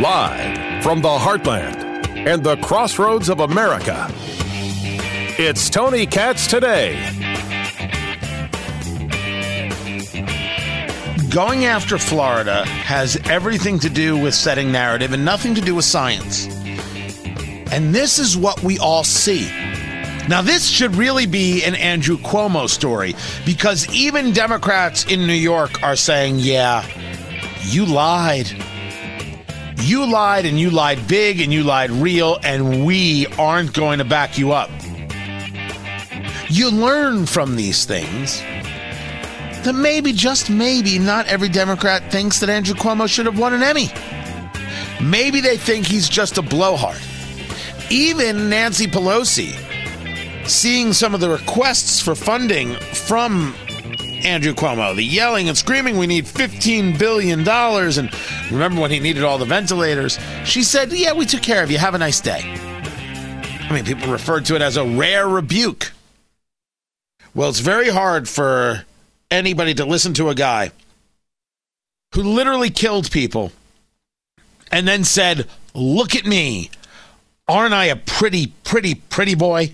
Live from the heartland and the crossroads of America, it's Tony Katz today. Going after Florida has everything to do with setting narrative and nothing to do with science. And this is what we all see. Now, this should really be an Andrew Cuomo story because even Democrats in New York are saying, yeah, you lied. You lied and you lied big and you lied real, and we aren't going to back you up. You learn from these things that maybe, just maybe, not every Democrat thinks that Andrew Cuomo should have won an Emmy. Maybe they think he's just a blowhard. Even Nancy Pelosi, seeing some of the requests for funding from Andrew Cuomo, the yelling and screaming, we need $15 billion. And remember when he needed all the ventilators? She said, Yeah, we took care of you. Have a nice day. I mean, people referred to it as a rare rebuke. Well, it's very hard for anybody to listen to a guy who literally killed people and then said, Look at me. Aren't I a pretty, pretty, pretty boy?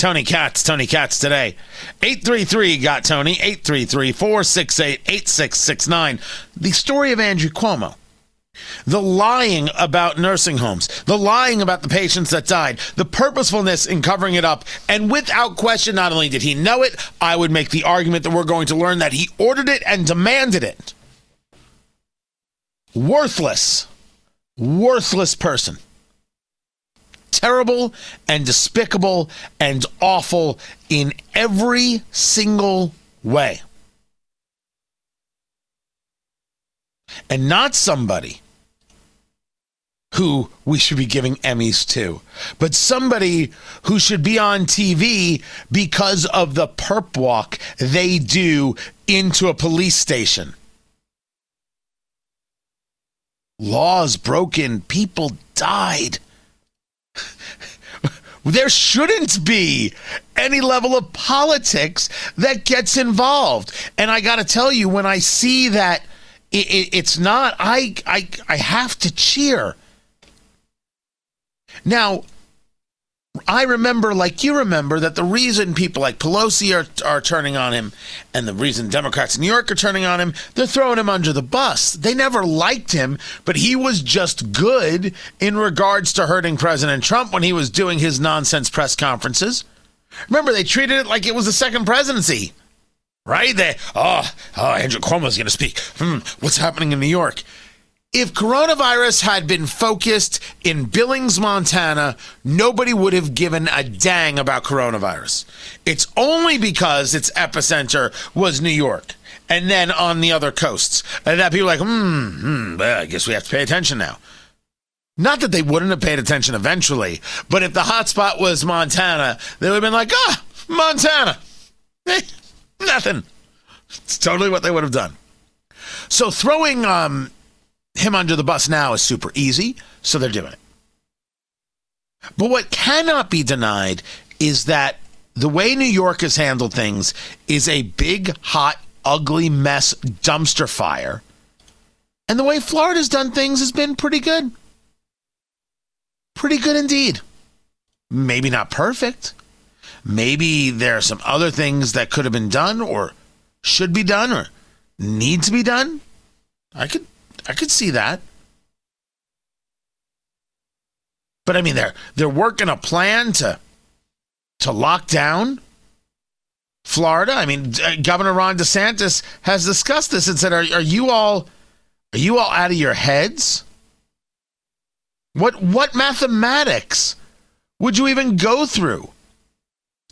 Tony Katz, Tony Katz today. 833 got Tony, 833 468 8669. The story of Andrew Cuomo. The lying about nursing homes, the lying about the patients that died, the purposefulness in covering it up. And without question, not only did he know it, I would make the argument that we're going to learn that he ordered it and demanded it. Worthless, worthless person terrible and despicable and awful in every single way. And not somebody who we should be giving Emmys to, but somebody who should be on TV because of the perp walk they do into a police station. Laws broken, people died there shouldn't be any level of politics that gets involved. And I got to tell you, when I see that it, it, it's not, I, I, I have to cheer. Now, I remember, like you remember, that the reason people like Pelosi are, are turning on him and the reason Democrats in New York are turning on him, they're throwing him under the bus. They never liked him, but he was just good in regards to hurting President Trump when he was doing his nonsense press conferences. Remember, they treated it like it was the second presidency, right? They, oh, oh Andrew Cuomo's going to speak. Hmm, what's happening in New York? If coronavirus had been focused in Billings, Montana, nobody would have given a dang about coronavirus. It's only because its epicenter was New York and then on the other coasts that people are like, hmm, hmm I guess we have to pay attention now. Not that they wouldn't have paid attention eventually, but if the hotspot was Montana, they would have been like, ah, Montana. Eh, nothing. It's totally what they would have done. So throwing um, him under the bus now is super easy, so they're doing it. But what cannot be denied is that the way New York has handled things is a big, hot, ugly mess dumpster fire. And the way Florida's done things has been pretty good. Pretty good indeed. Maybe not perfect. Maybe there are some other things that could have been done or should be done or need to be done. I could I could see that. But I mean, they're they're working a plan to to lock down Florida. I mean, uh, Governor Ron DeSantis has discussed this and said, "Are, are you all are you all out of your heads? What what mathematics would you even go through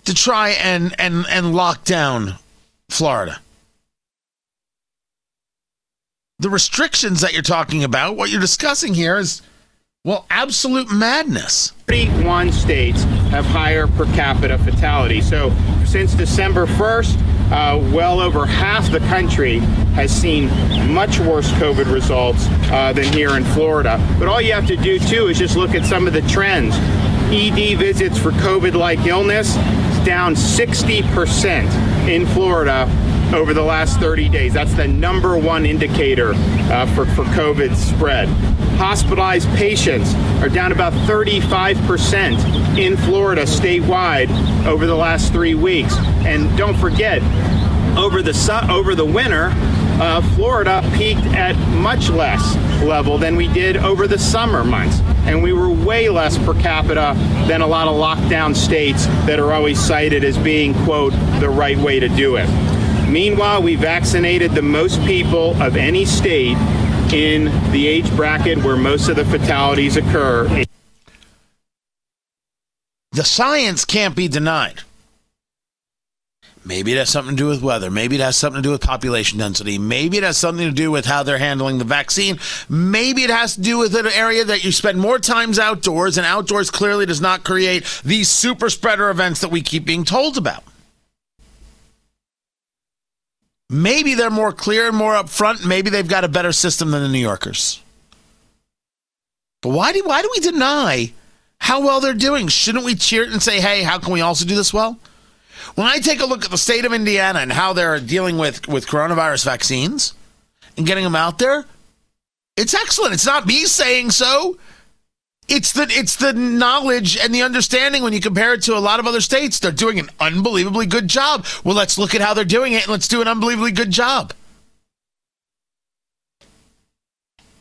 to try and and and lock down Florida?" The restrictions that you're talking about, what you're discussing here is, well, absolute madness. 31 states have higher per capita fatality. So since December 1st, uh, well over half the country has seen much worse COVID results uh, than here in Florida. But all you have to do, too, is just look at some of the trends. ED visits for COVID like illness is down 60% in Florida over the last 30 days. That's the number one indicator uh, for, for COVID spread. Hospitalized patients are down about 35% in Florida statewide over the last three weeks. And don't forget, over the su- over the winter, uh, Florida peaked at much less level than we did over the summer months, and we were way less per capita than a lot of lockdown states that are always cited as being quote the right way to do it. Meanwhile, we vaccinated the most people of any state in the age bracket where most of the fatalities occur. The science can't be denied. Maybe it has something to do with weather. Maybe it has something to do with population density. Maybe it has something to do with how they're handling the vaccine. Maybe it has to do with an area that you spend more times outdoors, and outdoors clearly does not create these super spreader events that we keep being told about. Maybe they're more clear and more upfront. Maybe they've got a better system than the New Yorkers. But why do why do we deny how well they're doing? Shouldn't we cheer it and say, "Hey, how can we also do this well?" When I take a look at the state of Indiana and how they're dealing with with coronavirus vaccines and getting them out there, it's excellent. It's not me saying so. It's the it's the knowledge and the understanding when you compare it to a lot of other states. They're doing an unbelievably good job. Well, let's look at how they're doing it and let's do an unbelievably good job.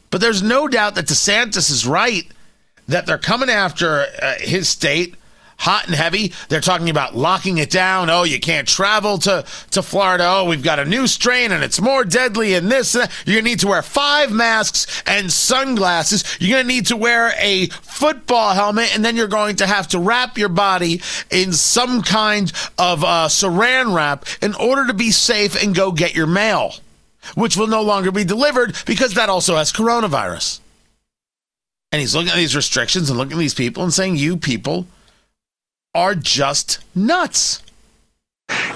But there's no doubt that DeSantis is right that they're coming after uh, his state hot and heavy. They're talking about locking it down. Oh, you can't travel to, to Florida. Oh, we've got a new strain and it's more deadly and this. And You're going to need to wear five masks and sunglasses. You're going to need to wear a football helmet and then you're going to have to wrap your body in some kind of uh, saran wrap in order to be safe and go get your mail, which will no longer be delivered because that also has coronavirus. And he's looking at these restrictions and looking at these people and saying, You people are just nuts.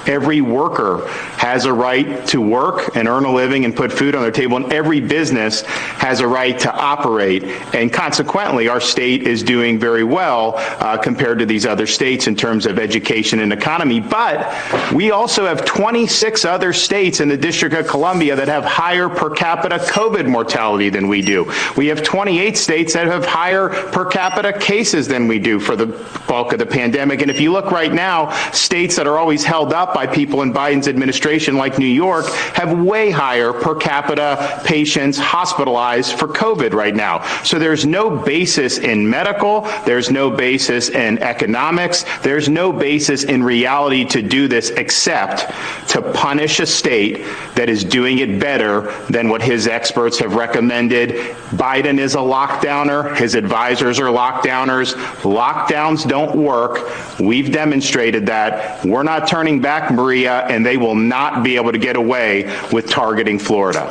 Every worker has a right to work and earn a living and put food on their table, and every business has a right to operate. And consequently, our state is doing very well uh, compared to these other states in terms of education and economy. But we also have 26 other states in the District of Columbia that have higher per capita COVID mortality than we do. We have 28 states that have higher per capita cases than we do for the bulk of the pandemic. And if you look right now, states that are always held up by people in Biden's administration, like New York, have way higher per capita patients hospitalized for COVID right now. So there's no basis in medical, there's no basis in economics, there's no basis in reality to do this except to punish a state that is doing it better than what his experts have recommended. Biden is a lockdowner, his advisors are lockdowners. Lockdowns don't work. We've demonstrated that. We're not turning back Maria, and they will not be able to get away with targeting Florida.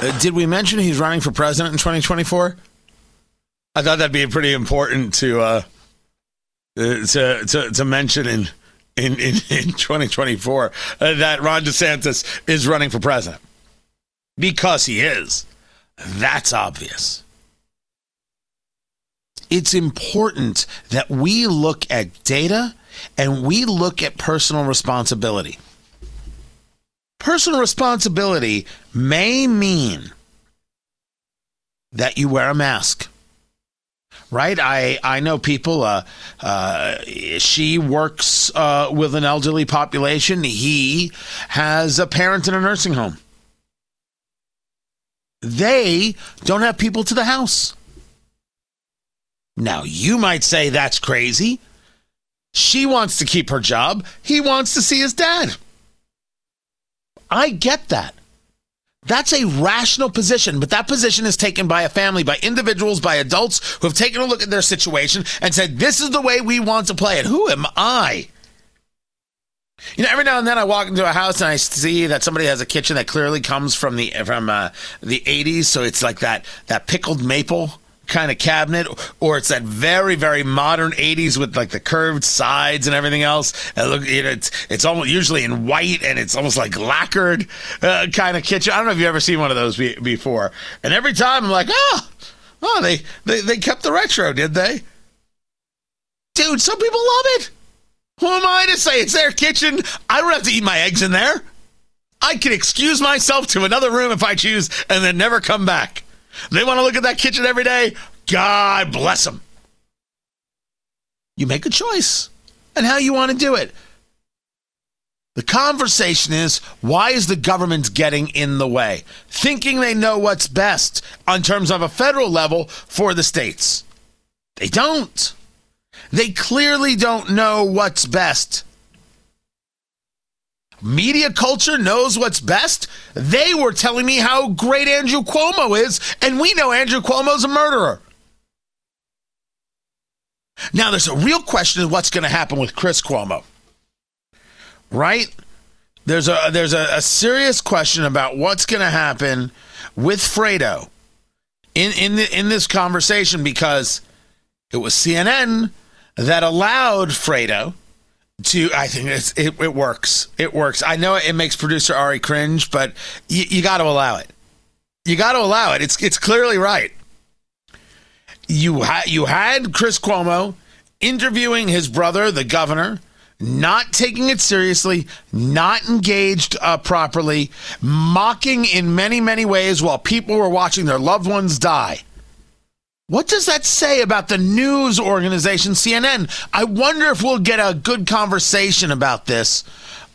Uh, did we mention he's running for president in 2024? I thought that'd be pretty important to uh, uh, to, to to mention in in in, in 2024 uh, that Ron DeSantis is running for president because he is. That's obvious. It's important that we look at data and we look at personal responsibility. Personal responsibility may mean that you wear a mask. Right, I I know people. Uh, uh, she works uh, with an elderly population. He has a parent in a nursing home. They don't have people to the house. Now, you might say that's crazy. She wants to keep her job. He wants to see his dad. I get that. That's a rational position, but that position is taken by a family, by individuals, by adults who have taken a look at their situation and said, This is the way we want to play it. Who am I? You know, every now and then I walk into a house and I see that somebody has a kitchen that clearly comes from the from uh, the 80s, so it's like that that pickled maple kind of cabinet, or it's that very, very modern 80s with like the curved sides and everything else. And look, you know, it's it's almost usually in white and it's almost like lacquered uh, kind of kitchen. I don't know if you've ever seen one of those be- before. And every time I'm like, oh, oh, they, they they kept the retro, did they? Dude, some people love it. Who am I to say it's their kitchen? I don't have to eat my eggs in there. I can excuse myself to another room if I choose and then never come back. They want to look at that kitchen every day. God bless them. You make a choice and how you want to do it. The conversation is why is the government getting in the way, thinking they know what's best on terms of a federal level for the states? They don't. They clearly don't know what's best. Media culture knows what's best. They were telling me how great Andrew Cuomo is, and we know Andrew Cuomo's a murderer. Now, there's a real question of what's going to happen with Chris Cuomo right? There's a there's a, a serious question about what's going to happen with Fredo in in the, in this conversation because it was CNN that allowed Fredo to I think it, it works. It works. I know it makes producer Ari cringe, but you, you got to allow it. You got to allow it. It's it's clearly right. You had you had Chris Cuomo interviewing his brother, the governor, not taking it seriously, not engaged uh, properly, mocking in many, many ways while people were watching their loved ones die. What does that say about the news organization CNN? I wonder if we'll get a good conversation about this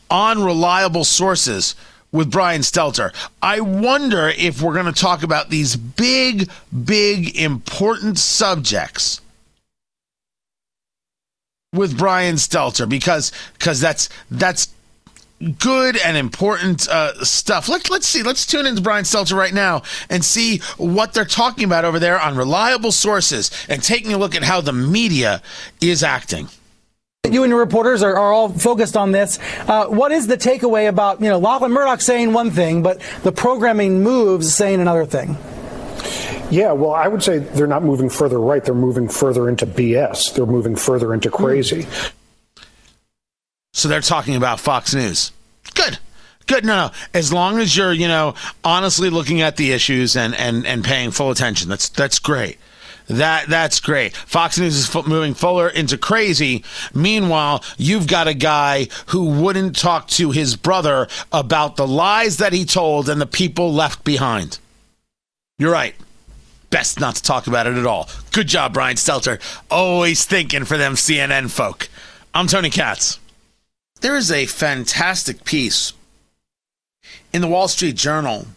on reliable sources with Brian Stelter. I wonder if we're going to talk about these big, big, important subjects with Brian Stelter because because that's that's good and important uh, stuff. Let, let's see. Let's tune into Brian Stelter right now and see what they're talking about over there on reliable sources and taking a look at how the media is acting. You and your reporters are, are all focused on this. Uh, what is the takeaway about, you know, Lachlan Murdoch saying one thing, but the programming moves saying another thing? Yeah, well, I would say they're not moving further right. They're moving further into BS. They're moving further into crazy. So they're talking about Fox News. Good. Good. No, no. As long as you're, you know, honestly looking at the issues and, and, and paying full attention, that's that's great. That that's great. Fox News is f- moving fuller into crazy. Meanwhile, you've got a guy who wouldn't talk to his brother about the lies that he told and the people left behind. You're right best not to talk about it at all. Good job, Brian Stelter. Always thinking for them CNN folk. I'm Tony Katz. There is a fantastic piece in the Wall Street Journal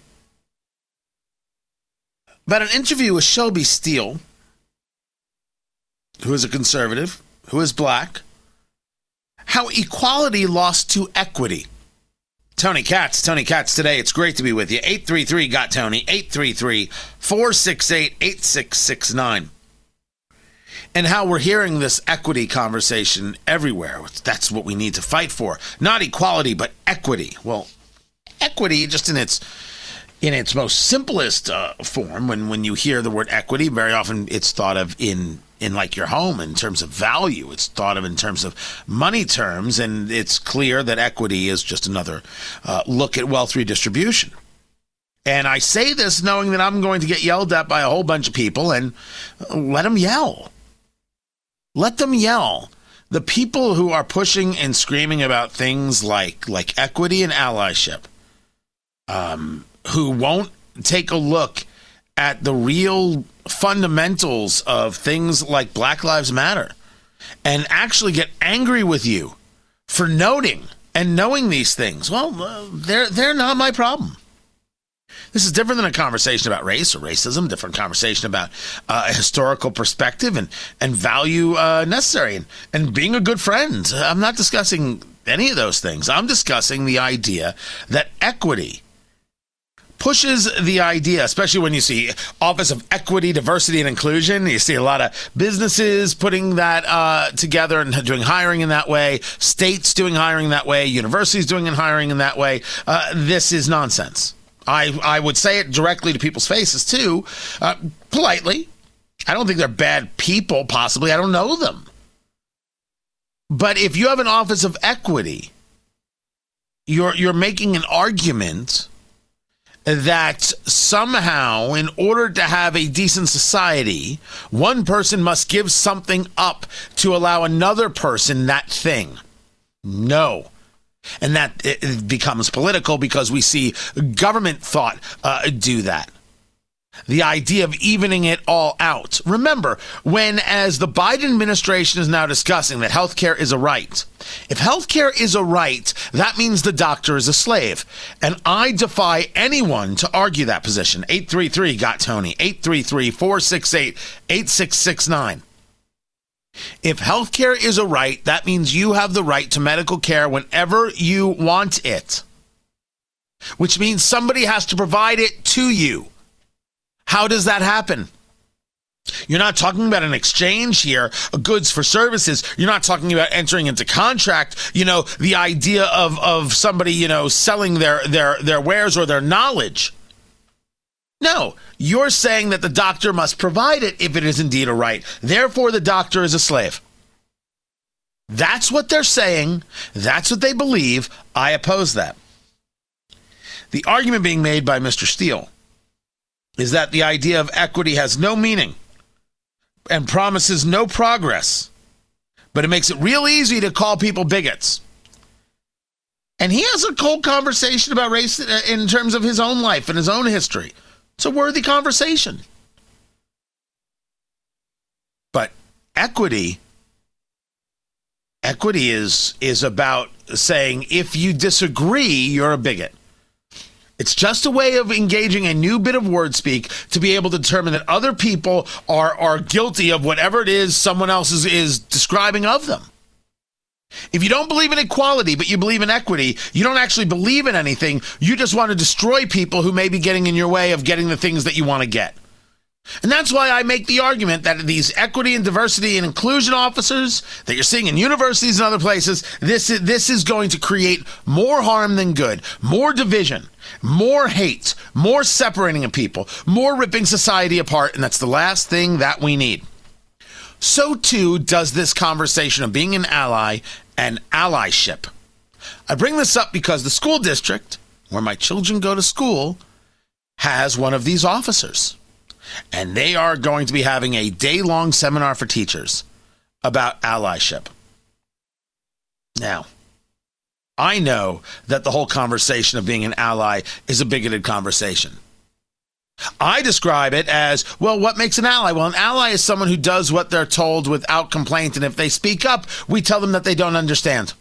about an interview with Shelby Steele, who is a conservative, who is black, how equality lost to equity. Tony Katz, Tony Katz today. It's great to be with you. 833 got Tony, 833 468 8669. And how we're hearing this equity conversation everywhere. That's what we need to fight for. Not equality, but equity. Well, equity, just in its in its most simplest uh, form, when when you hear the word equity, very often it's thought of in in like your home in terms of value. It's thought of in terms of money terms, and it's clear that equity is just another uh, look at wealth redistribution. And I say this knowing that I'm going to get yelled at by a whole bunch of people, and let them yell. Let them yell. The people who are pushing and screaming about things like like equity and allyship, um, who won't take a look at the real fundamentals of things like Black Lives Matter and actually get angry with you for noting and knowing these things, well, uh, they're they're not my problem. This is different than a conversation about race or racism, different conversation about uh, a historical perspective and, and value uh, necessary and, and being a good friend. I'm not discussing any of those things. I'm discussing the idea that equity pushes the idea, especially when you see Office of Equity, Diversity, and Inclusion. You see a lot of businesses putting that uh, together and doing hiring in that way, states doing hiring that way, universities doing hiring in that way. Uh, this is nonsense. I, I would say it directly to people's faces too, uh, politely. I don't think they're bad people, possibly. I don't know them. But if you have an Office of Equity, you're, you're making an argument that somehow, in order to have a decent society, one person must give something up to allow another person that thing. No. And that it becomes political because we see government thought uh, do that. The idea of evening it all out. Remember, when, as the Biden administration is now discussing, that healthcare is a right. If healthcare is a right, that means the doctor is a slave. And I defy anyone to argue that position. 833 got Tony. 833 468 8669. If healthcare is a right, that means you have the right to medical care whenever you want it, which means somebody has to provide it to you. How does that happen? You're not talking about an exchange here, goods for services. You're not talking about entering into contract. You know, the idea of, of somebody, you know, selling their, their, their wares or their knowledge. No, you're saying that the doctor must provide it if it is indeed a right. Therefore, the doctor is a slave. That's what they're saying. That's what they believe. I oppose that. The argument being made by Mr. Steele is that the idea of equity has no meaning and promises no progress, but it makes it real easy to call people bigots. And he has a cold conversation about race uh, in terms of his own life and his own history. It's a worthy conversation. But equity equity is is about saying if you disagree, you're a bigot. It's just a way of engaging a new bit of word speak to be able to determine that other people are, are guilty of whatever it is someone else is, is describing of them. If you don't believe in equality, but you believe in equity, you don't actually believe in anything. You just want to destroy people who may be getting in your way of getting the things that you want to get. And that's why I make the argument that these equity and diversity and inclusion officers that you're seeing in universities and other places, this is, this is going to create more harm than good, more division, more hate, more separating of people, more ripping society apart. And that's the last thing that we need. So too does this conversation of being an ally and allyship. I bring this up because the school district, where my children go to school, has one of these officers and they are going to be having a day long seminar for teachers about allyship. Now, I know that the whole conversation of being an ally is a bigoted conversation. I describe it as well, what makes an ally? Well, an ally is someone who does what they're told without complaint. And if they speak up, we tell them that they don't understand.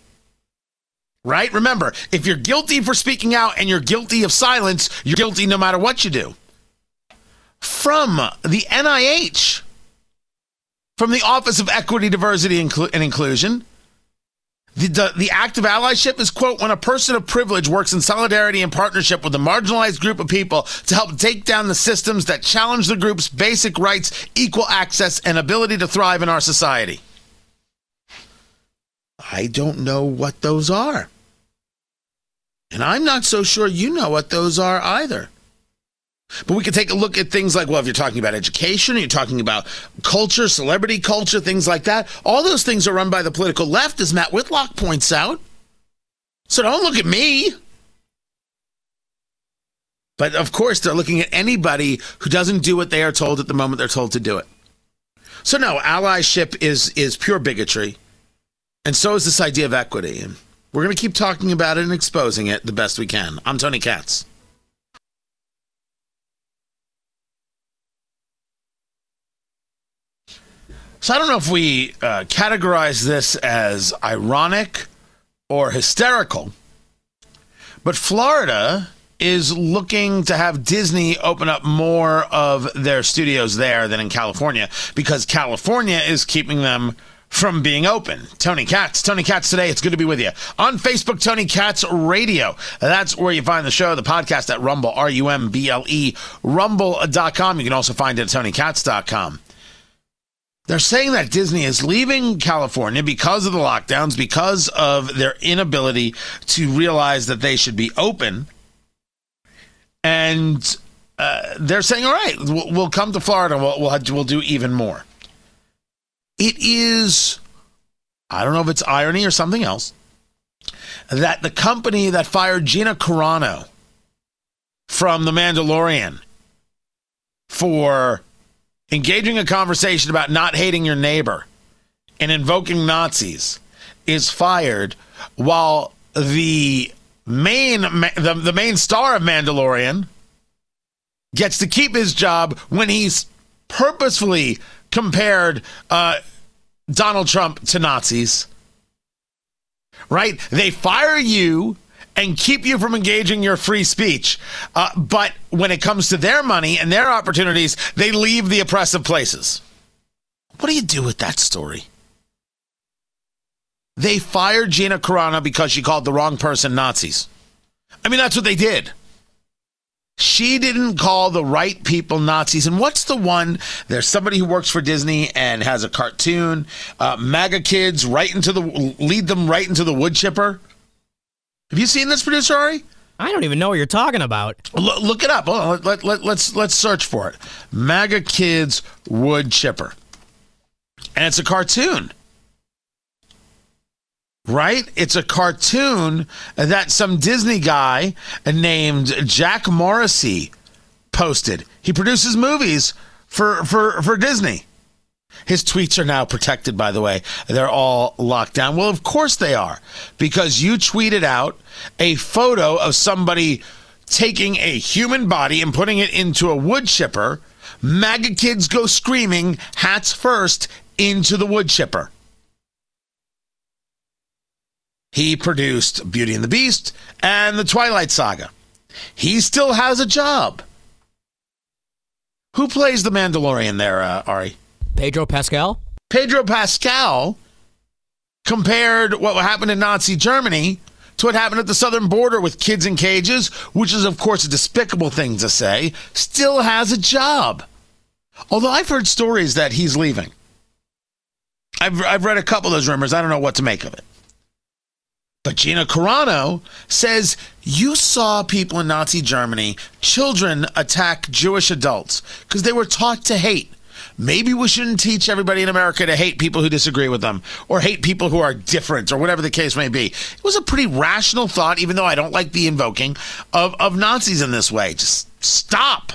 Right? Remember, if you're guilty for speaking out and you're guilty of silence, you're guilty no matter what you do from the NIH, from the Office of Equity, Diversity, and Inclusion. The, the, the, act of allyship is, quote, when a person of privilege works in solidarity and partnership with a marginalized group of people to help take down the systems that challenge the group's basic rights, equal access, and ability to thrive in our society. I don't know what those are. And I'm not so sure you know what those are either. But we could take a look at things like, well, if you're talking about education, you're talking about culture, celebrity culture, things like that. All those things are run by the political left, as Matt Whitlock points out. So don't look at me. But of course, they're looking at anybody who doesn't do what they are told at the moment they're told to do it. So no, allyship is is pure bigotry, and so is this idea of equity. And we're going to keep talking about it and exposing it the best we can. I'm Tony Katz. So I don't know if we uh, categorize this as ironic or hysterical, but Florida is looking to have Disney open up more of their studios there than in California because California is keeping them from being open. Tony Katz, Tony Katz today. It's good to be with you on Facebook, Tony Katz Radio. That's where you find the show, the podcast at Rumble, R U M B L E, rumble.com. You can also find it at tonykatz.com. They're saying that Disney is leaving California because of the lockdowns, because of their inability to realize that they should be open. And uh, they're saying, all right, we'll, we'll come to Florida we'll, we'll, we'll do even more. It is, I don't know if it's irony or something else, that the company that fired Gina Carano from The Mandalorian for engaging a conversation about not hating your neighbor and invoking Nazis is fired while the main the, the main star of Mandalorian gets to keep his job when he's purposefully compared uh, Donald Trump to Nazis. Right? They fire you and keep you from engaging your free speech. Uh, but when it comes to their money and their opportunities, they leave the oppressive places. What do you do with that story? They fired Gina Carano because she called the wrong person Nazis. I mean, that's what they did. She didn't call the right people Nazis. And what's the one? There's somebody who works for Disney and has a cartoon. Uh, MAGA kids right into the lead them right into the wood chipper. Have you seen this, producer Ari? I don't even know what you're talking about. Look, look it up. Let, let, let, let's let's search for it. MAGA kids wood chipper, and it's a cartoon right? It's a cartoon that some Disney guy named Jack Morrissey posted. He produces movies for for for Disney. His tweets are now protected, by the way. They're all locked down. Well, of course they are, because you tweeted out a photo of somebody taking a human body and putting it into a wood chipper. MAGA kids go screaming, hats first, into the wood chipper. He produced Beauty and the Beast and the Twilight Saga. He still has a job. Who plays the Mandalorian there, uh, Ari? Pedro Pascal. Pedro Pascal compared what happened in Nazi Germany to what happened at the southern border with kids in cages, which is, of course, a despicable thing to say, still has a job. Although I've heard stories that he's leaving. I've, I've read a couple of those rumors. I don't know what to make of it. But Gina Carano says you saw people in Nazi Germany, children attack Jewish adults because they were taught to hate. Maybe we shouldn't teach everybody in America to hate people who disagree with them or hate people who are different or whatever the case may be. It was a pretty rational thought, even though I don't like the invoking of, of Nazis in this way. Just stop.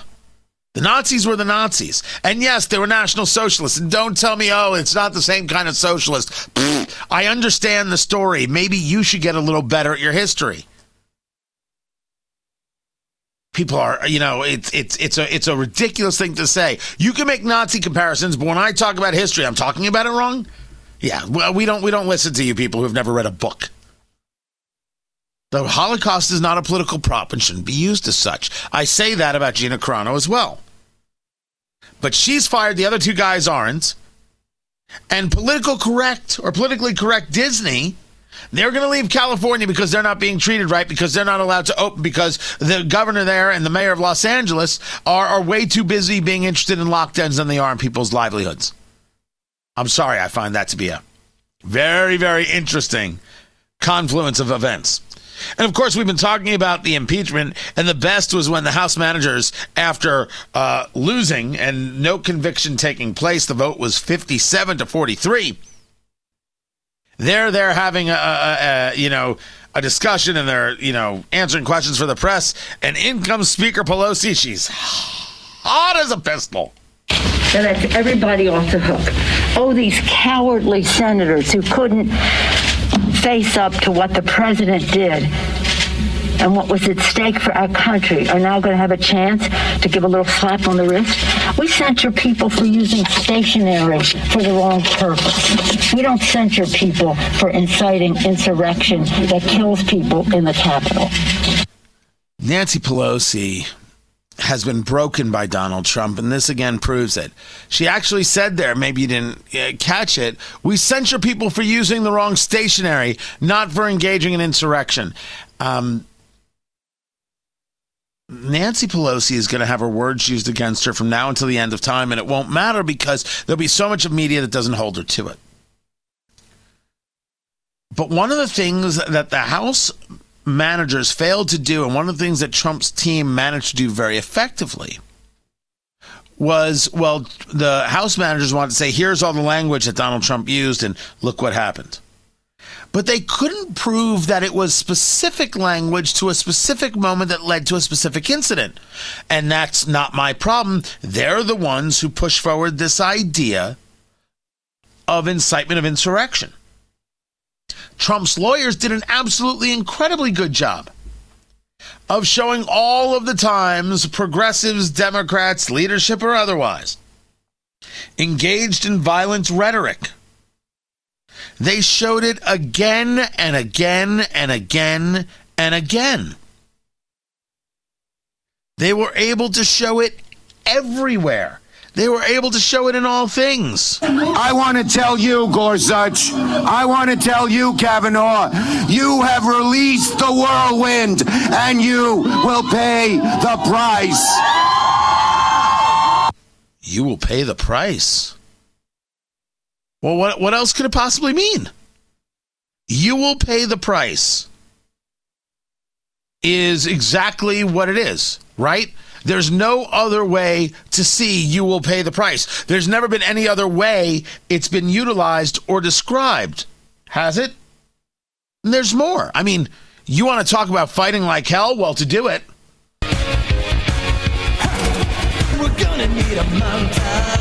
The Nazis were the Nazis. And yes, they were National Socialists. And don't tell me, oh, it's not the same kind of socialist. Pfft, I understand the story. Maybe you should get a little better at your history. People are, you know, it's it's it's a it's a ridiculous thing to say. You can make Nazi comparisons, but when I talk about history, I'm talking about it wrong. Yeah, well, we don't we don't listen to you people who've never read a book. The Holocaust is not a political prop and shouldn't be used as such. I say that about Gina Carano as well but she's fired. The other two guys aren't. And political correct or politically correct Disney, they're going to leave California because they're not being treated right, because they're not allowed to open, because the governor there and the mayor of Los Angeles are, are way too busy being interested in lockdowns than they are in people's livelihoods. I'm sorry, I find that to be a very, very interesting confluence of events. And of course, we've been talking about the impeachment, and the best was when the House managers, after uh, losing and no conviction taking place, the vote was 57 to 43. They're there having a, a, a you know a discussion, and they're you know answering questions for the press. And in comes Speaker Pelosi. She's hot as a pistol that lets everybody off the hook. Oh, these cowardly senators who couldn't face up to what the president did and what was at stake for our country are now going to have a chance to give a little slap on the wrist. We censure people for using stationery for the wrong purpose. We don't censure people for inciting insurrection that kills people in the Capitol. Nancy Pelosi has been broken by Donald Trump, and this again proves it. She actually said there, maybe you didn't uh, catch it, we censure people for using the wrong stationery, not for engaging in insurrection. Um, Nancy Pelosi is going to have her words used against her from now until the end of time, and it won't matter because there'll be so much of media that doesn't hold her to it. But one of the things that the House managers failed to do, and one of the things that Trump's team managed to do very effectively was well, the House managers wanted to say, here's all the language that Donald Trump used, and look what happened. But they couldn't prove that it was specific language to a specific moment that led to a specific incident. And that's not my problem. They're the ones who push forward this idea of incitement of insurrection. Trump's lawyers did an absolutely incredibly good job of showing all of the times progressives, Democrats, leadership or otherwise, engaged in violent rhetoric. They showed it again and again and again and again. They were able to show it everywhere. They were able to show it in all things. I want to tell you, Gorsuch, I want to tell you, Kavanaugh, you have released the whirlwind and you will pay the price. You will pay the price. Well, what, what else could it possibly mean? You will pay the price is exactly what it is, right? There's no other way to see you will pay the price. There's never been any other way it's been utilized or described. Has it? And there's more. I mean, you want to talk about fighting like hell? Well, to do it. We're gonna need a montage.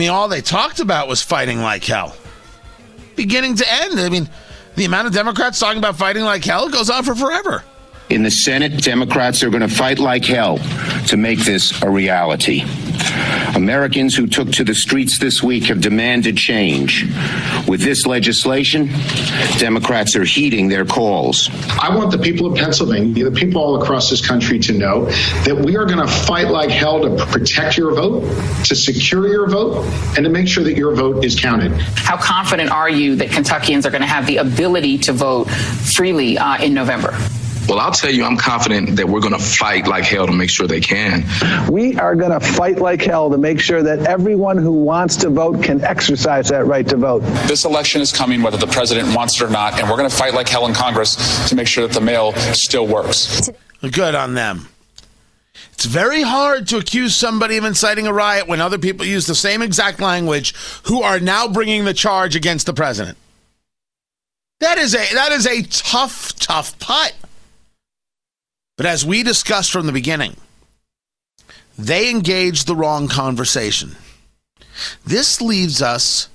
Mean, all they talked about was fighting like hell. Beginning to end. I mean, the amount of Democrats talking about fighting like hell goes on for forever. In the Senate, Democrats are going to fight like hell to make this a reality. Americans who took to the streets this week have demanded change. With this legislation, Democrats are heeding their calls. I want the people of Pennsylvania, the people all across this country to know that we are going to fight like hell to protect your vote, to secure your vote, and to make sure that your vote is counted. How confident are you that Kentuckians are going to have the ability to vote freely uh, in November? Well, I'll tell you, I'm confident that we're going to fight like hell to make sure they can. We are going to fight like hell to make sure that everyone who wants to vote can exercise that right to vote. This election is coming whether the president wants it or not, and we're going to fight like hell in Congress to make sure that the mail still works. Good on them. It's very hard to accuse somebody of inciting a riot when other people use the same exact language who are now bringing the charge against the president. That is a that is a tough tough putt. But as we discussed from the beginning, they engaged the wrong conversation. This leads us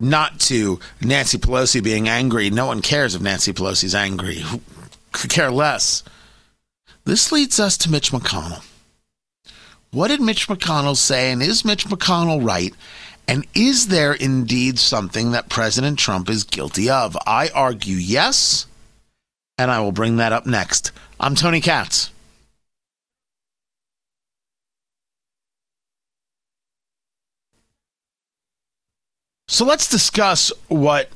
not to Nancy Pelosi being angry. No one cares if Nancy Pelosi's angry. Who could care less? This leads us to Mitch McConnell. What did Mitch McConnell say? And is Mitch McConnell right? And is there indeed something that President Trump is guilty of? I argue yes, and I will bring that up next. I'm Tony Katz. So let's discuss what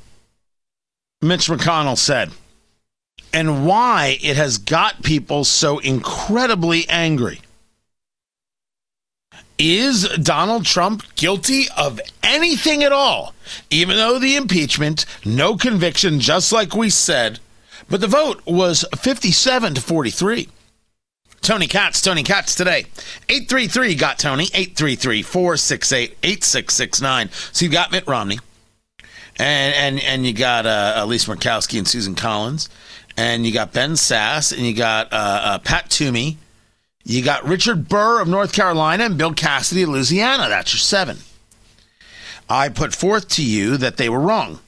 Mitch McConnell said and why it has got people so incredibly angry. Is Donald Trump guilty of anything at all? Even though the impeachment, no conviction, just like we said, but the vote was 57 to 43. Tony Katz, Tony Katz today. 833 got Tony, 833 468 8669. So you got Mitt Romney, and and, and you got uh, Lisa Murkowski and Susan Collins, and you got Ben Sasse, and you got uh, uh, Pat Toomey, you got Richard Burr of North Carolina, and Bill Cassidy of Louisiana. That's your seven. I put forth to you that they were wrong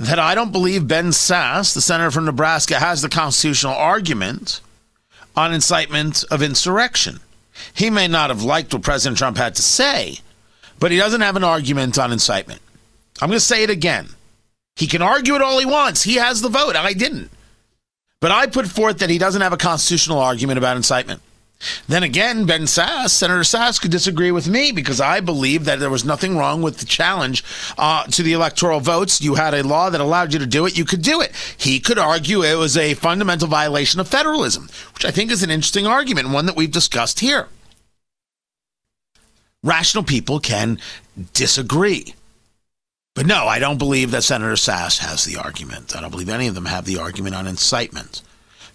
that I don't believe Ben Sasse, the senator from Nebraska, has the constitutional argument on incitement of insurrection. He may not have liked what President Trump had to say, but he doesn't have an argument on incitement. I'm going to say it again. He can argue it all he wants. He has the vote. I didn't. But I put forth that he doesn't have a constitutional argument about incitement. Then again, Ben Sasse, Senator Sasse, could disagree with me because I believe that there was nothing wrong with the challenge uh, to the electoral votes. You had a law that allowed you to do it. You could do it. He could argue it was a fundamental violation of federalism, which I think is an interesting argument, one that we've discussed here. Rational people can disagree. But no, I don't believe that Senator Sasse has the argument. I don't believe any of them have the argument on incitement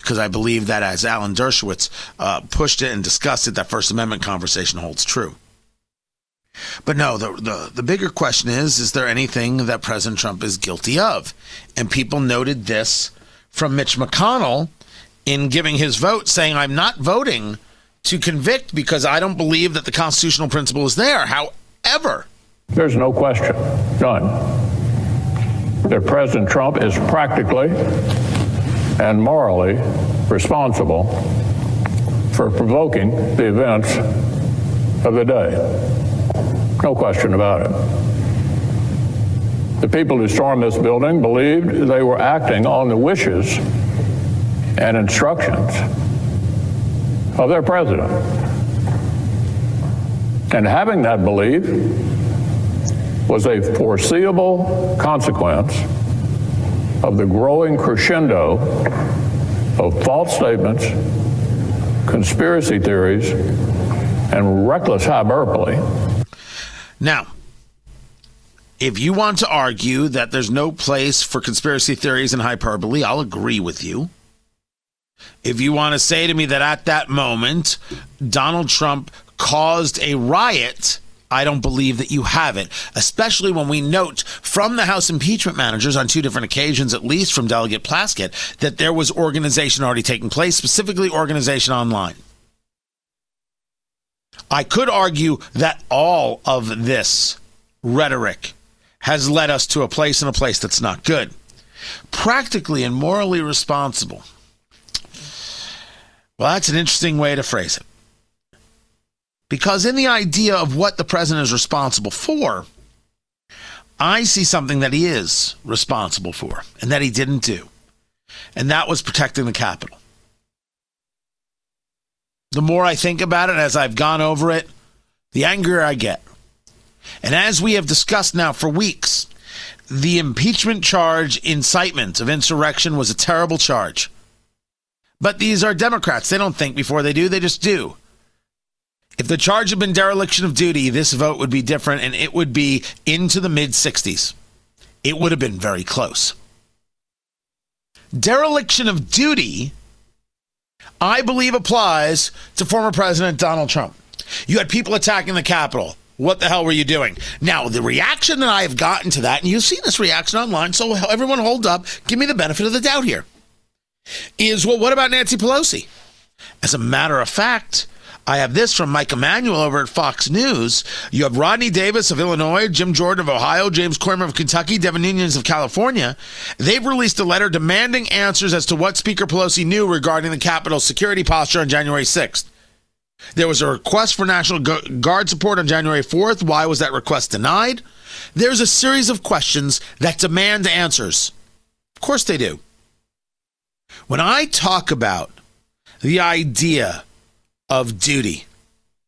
because I believe that as Alan Dershowitz uh, pushed it and discussed it, that First Amendment conversation holds true. But no, the, the, the bigger question is is there anything that President Trump is guilty of? And people noted this from Mitch McConnell in giving his vote, saying, I'm not voting to convict because I don't believe that the constitutional principle is there. However, there's no question, none, that President Trump is practically and morally responsible for provoking the events of the day. No question about it. The people who stormed this building believed they were acting on the wishes and instructions of their president. And having that belief was a foreseeable consequence of the growing crescendo of false statements, conspiracy theories, and reckless hyperbole. Now, if you want to argue that there's no place for conspiracy theories and hyperbole, I'll agree with you. If you want to say to me that at that moment, Donald Trump caused a riot, I don't believe that you have it, especially when we note from the House impeachment managers on two different occasions, at least from Delegate Plaskett, that there was organization already taking place, specifically organization online. I could argue that all of this rhetoric has led us to a place and a place that's not good. Practically and morally responsible. Well, that's an interesting way to phrase it. Because in the idea of what the president is responsible for, I see something that he is responsible for and that he didn't do. And that was protecting the Capitol. The more I think about it as I've gone over it, the angrier I get. And as we have discussed now for weeks, the impeachment charge, incitement of insurrection, was a terrible charge. But these are Democrats. They don't think before they do, they just do. If the charge had been dereliction of duty, this vote would be different and it would be into the mid 60s. It would have been very close. Dereliction of duty, I believe, applies to former President Donald Trump. You had people attacking the Capitol. What the hell were you doing? Now, the reaction that I have gotten to that, and you've seen this reaction online, so everyone hold up, give me the benefit of the doubt here, is well, what about Nancy Pelosi? As a matter of fact, I have this from Mike Emanuel over at Fox News. You have Rodney Davis of Illinois, Jim Jordan of Ohio, James Comer of Kentucky, Devin Nunes of California. They've released a letter demanding answers as to what Speaker Pelosi knew regarding the Capitol's security posture on January 6th. There was a request for National Guard support on January 4th. Why was that request denied? There's a series of questions that demand answers. Of course they do. When I talk about the idea of duty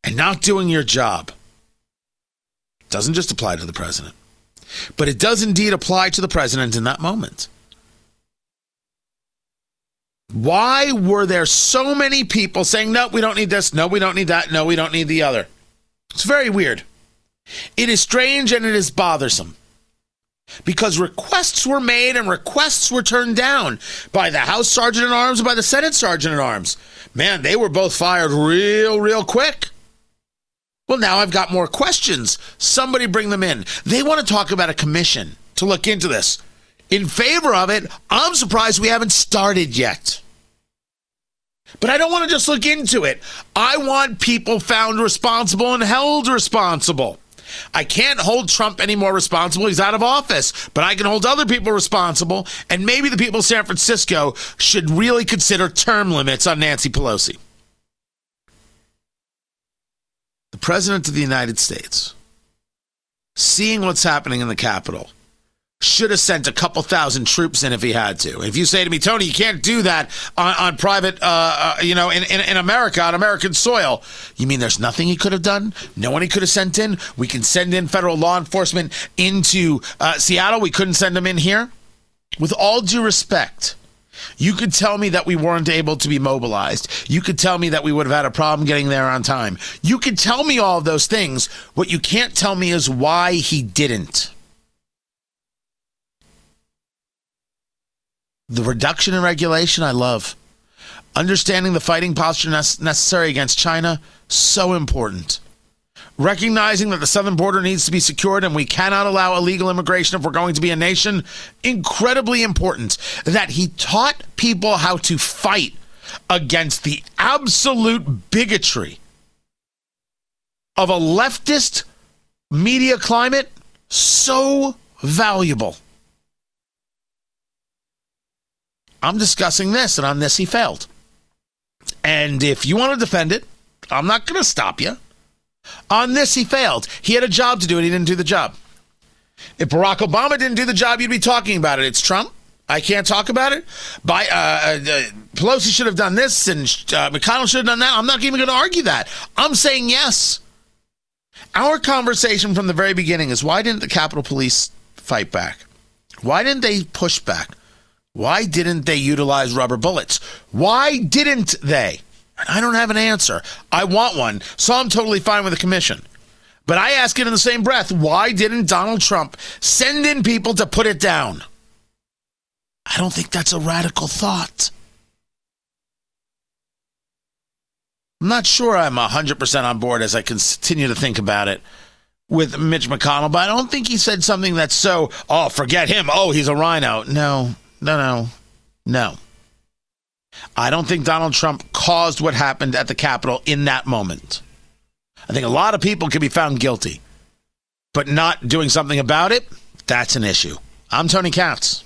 and not doing your job doesn't just apply to the president, but it does indeed apply to the president in that moment. Why were there so many people saying, no, we don't need this, no, we don't need that, no, we don't need the other? It's very weird. It is strange and it is bothersome because requests were made and requests were turned down by the House Sergeant at Arms and by the Senate Sergeant at Arms. Man, they were both fired real, real quick. Well, now I've got more questions. Somebody bring them in. They want to talk about a commission to look into this. In favor of it, I'm surprised we haven't started yet. But I don't want to just look into it. I want people found responsible and held responsible. I can't hold Trump any more responsible. He's out of office, but I can hold other people responsible. And maybe the people of San Francisco should really consider term limits on Nancy Pelosi. The President of the United States, seeing what's happening in the Capitol, should have sent a couple thousand troops in if he had to. If you say to me, Tony, you can't do that on, on private, uh, uh, you know, in, in, in, America, on American soil, you mean there's nothing he could have done? No one he could have sent in? We can send in federal law enforcement into uh, Seattle. We couldn't send them in here? With all due respect, you could tell me that we weren't able to be mobilized. You could tell me that we would have had a problem getting there on time. You could tell me all those things. What you can't tell me is why he didn't. The reduction in regulation, I love. Understanding the fighting posture necessary against China, so important. Recognizing that the southern border needs to be secured and we cannot allow illegal immigration if we're going to be a nation, incredibly important. That he taught people how to fight against the absolute bigotry of a leftist media climate so valuable. I'm discussing this, and on this he failed. And if you want to defend it, I'm not going to stop you. On this, he failed. He had a job to do, and he didn't do the job. If Barack Obama didn't do the job, you'd be talking about it. It's Trump. I can't talk about it. By uh, uh, Pelosi should have done this, and uh, McConnell should have done that. I'm not even going to argue that. I'm saying yes. Our conversation from the very beginning is why didn't the Capitol Police fight back? Why didn't they push back? Why didn't they utilize rubber bullets? Why didn't they? I don't have an answer. I want one, so I'm totally fine with the commission. But I ask it in the same breath why didn't Donald Trump send in people to put it down? I don't think that's a radical thought. I'm not sure I'm 100% on board as I continue to think about it with Mitch McConnell, but I don't think he said something that's so, oh, forget him. Oh, he's a rhino. No, no, no, no. I don't think Donald Trump caused what happened at the Capitol in that moment. I think a lot of people can be found guilty, but not doing something about it, that's an issue. I'm Tony Katz.